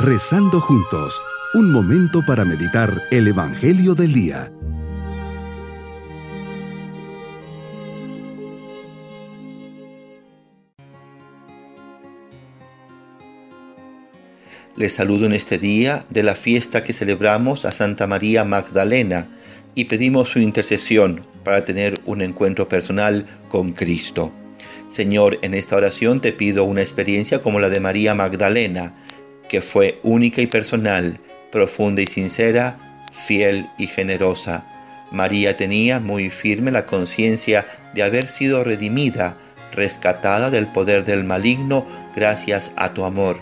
Rezando juntos, un momento para meditar el Evangelio del Día. Les saludo en este día de la fiesta que celebramos a Santa María Magdalena y pedimos su intercesión para tener un encuentro personal con Cristo. Señor, en esta oración te pido una experiencia como la de María Magdalena, que fue única y personal, profunda y sincera, fiel y generosa. María tenía muy firme la conciencia de haber sido redimida, rescatada del poder del maligno gracias a tu amor.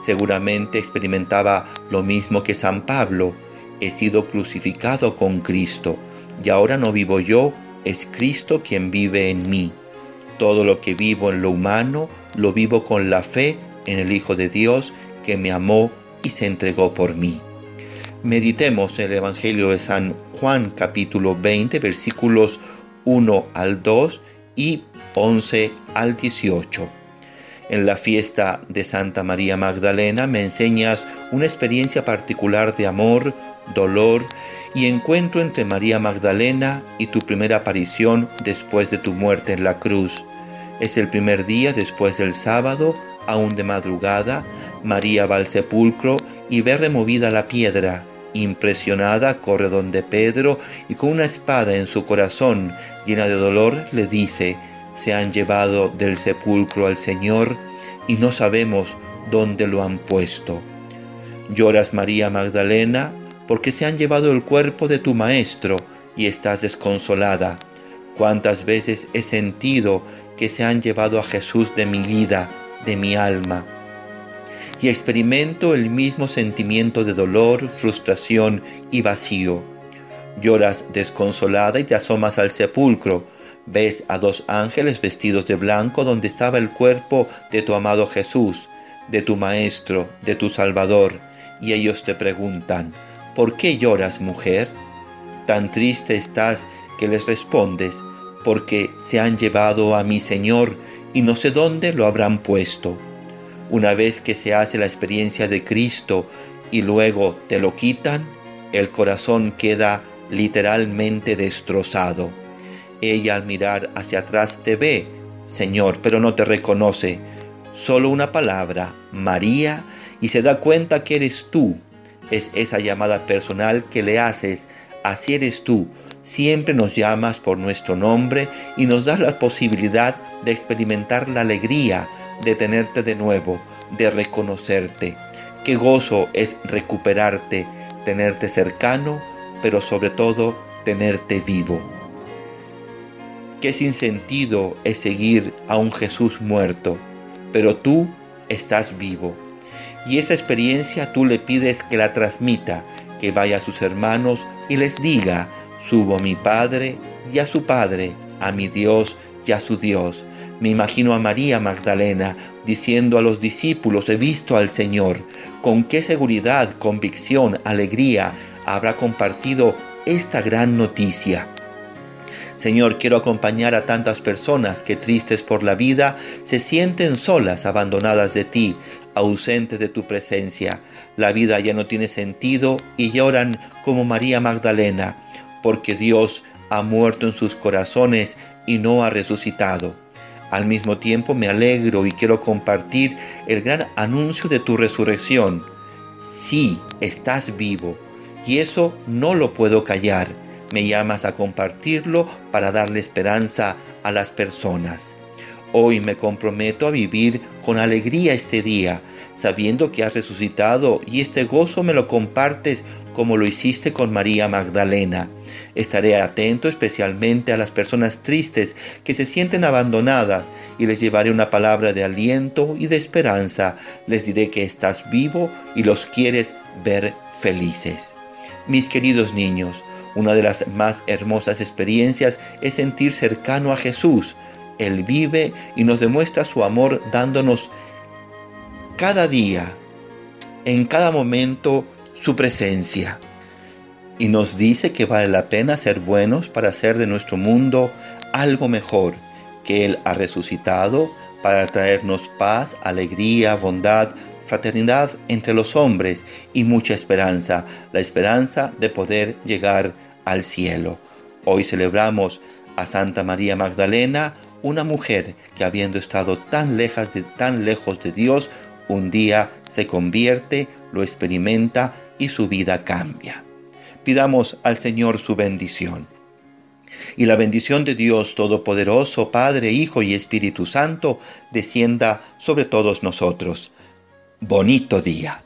Seguramente experimentaba lo mismo que San Pablo. He sido crucificado con Cristo, y ahora no vivo yo, es Cristo quien vive en mí. Todo lo que vivo en lo humano, lo vivo con la fe en el Hijo de Dios que me amó y se entregó por mí. Meditemos el Evangelio de San Juan capítulo 20 versículos 1 al 2 y 11 al 18. En la fiesta de Santa María Magdalena me enseñas una experiencia particular de amor, dolor y encuentro entre María Magdalena y tu primera aparición después de tu muerte en la cruz. Es el primer día después del sábado, aún de madrugada, María va al sepulcro y ve removida la piedra. Impresionada, corre donde Pedro y con una espada en su corazón, llena de dolor, le dice, se han llevado del sepulcro al Señor y no sabemos dónde lo han puesto. Lloras María Magdalena porque se han llevado el cuerpo de tu Maestro y estás desconsolada. Cuántas veces he sentido que se han llevado a Jesús de mi vida, de mi alma. Y experimento el mismo sentimiento de dolor, frustración y vacío. Lloras desconsolada y te asomas al sepulcro. Ves a dos ángeles vestidos de blanco donde estaba el cuerpo de tu amado Jesús, de tu Maestro, de tu Salvador, y ellos te preguntan, ¿por qué lloras mujer? Tan triste estás que les respondes, porque se han llevado a mi Señor y no sé dónde lo habrán puesto. Una vez que se hace la experiencia de Cristo y luego te lo quitan, el corazón queda literalmente destrozado. Ella al mirar hacia atrás te ve, Señor, pero no te reconoce. Solo una palabra, María, y se da cuenta que eres tú. Es esa llamada personal que le haces, así eres tú, Siempre nos llamas por nuestro nombre y nos das la posibilidad de experimentar la alegría de tenerte de nuevo, de reconocerte. Qué gozo es recuperarte, tenerte cercano, pero sobre todo tenerte vivo. Qué sin sentido es seguir a un Jesús muerto, pero tú estás vivo. Y esa experiencia tú le pides que la transmita, que vaya a sus hermanos y les diga, Subo a mi Padre y a su Padre, a mi Dios y a su Dios. Me imagino a María Magdalena diciendo a los discípulos, he visto al Señor. Con qué seguridad, convicción, alegría habrá compartido esta gran noticia. Señor, quiero acompañar a tantas personas que tristes por la vida se sienten solas, abandonadas de ti, ausentes de tu presencia. La vida ya no tiene sentido y lloran como María Magdalena porque Dios ha muerto en sus corazones y no ha resucitado. Al mismo tiempo me alegro y quiero compartir el gran anuncio de tu resurrección. Sí, estás vivo y eso no lo puedo callar. Me llamas a compartirlo para darle esperanza a las personas. Hoy me comprometo a vivir con alegría este día, sabiendo que has resucitado y este gozo me lo compartes como lo hiciste con María Magdalena. Estaré atento especialmente a las personas tristes que se sienten abandonadas y les llevaré una palabra de aliento y de esperanza. Les diré que estás vivo y los quieres ver felices. Mis queridos niños, una de las más hermosas experiencias es sentir cercano a Jesús, él vive y nos demuestra su amor dándonos cada día, en cada momento, su presencia. Y nos dice que vale la pena ser buenos para hacer de nuestro mundo algo mejor, que Él ha resucitado para traernos paz, alegría, bondad, fraternidad entre los hombres y mucha esperanza, la esperanza de poder llegar al cielo. Hoy celebramos a Santa María Magdalena, una mujer que habiendo estado tan lejos de, tan lejos de Dios, un día se convierte, lo experimenta y su vida cambia. Pidamos al Señor su bendición. Y la bendición de Dios Todopoderoso, Padre, Hijo y Espíritu Santo, descienda sobre todos nosotros. Bonito día.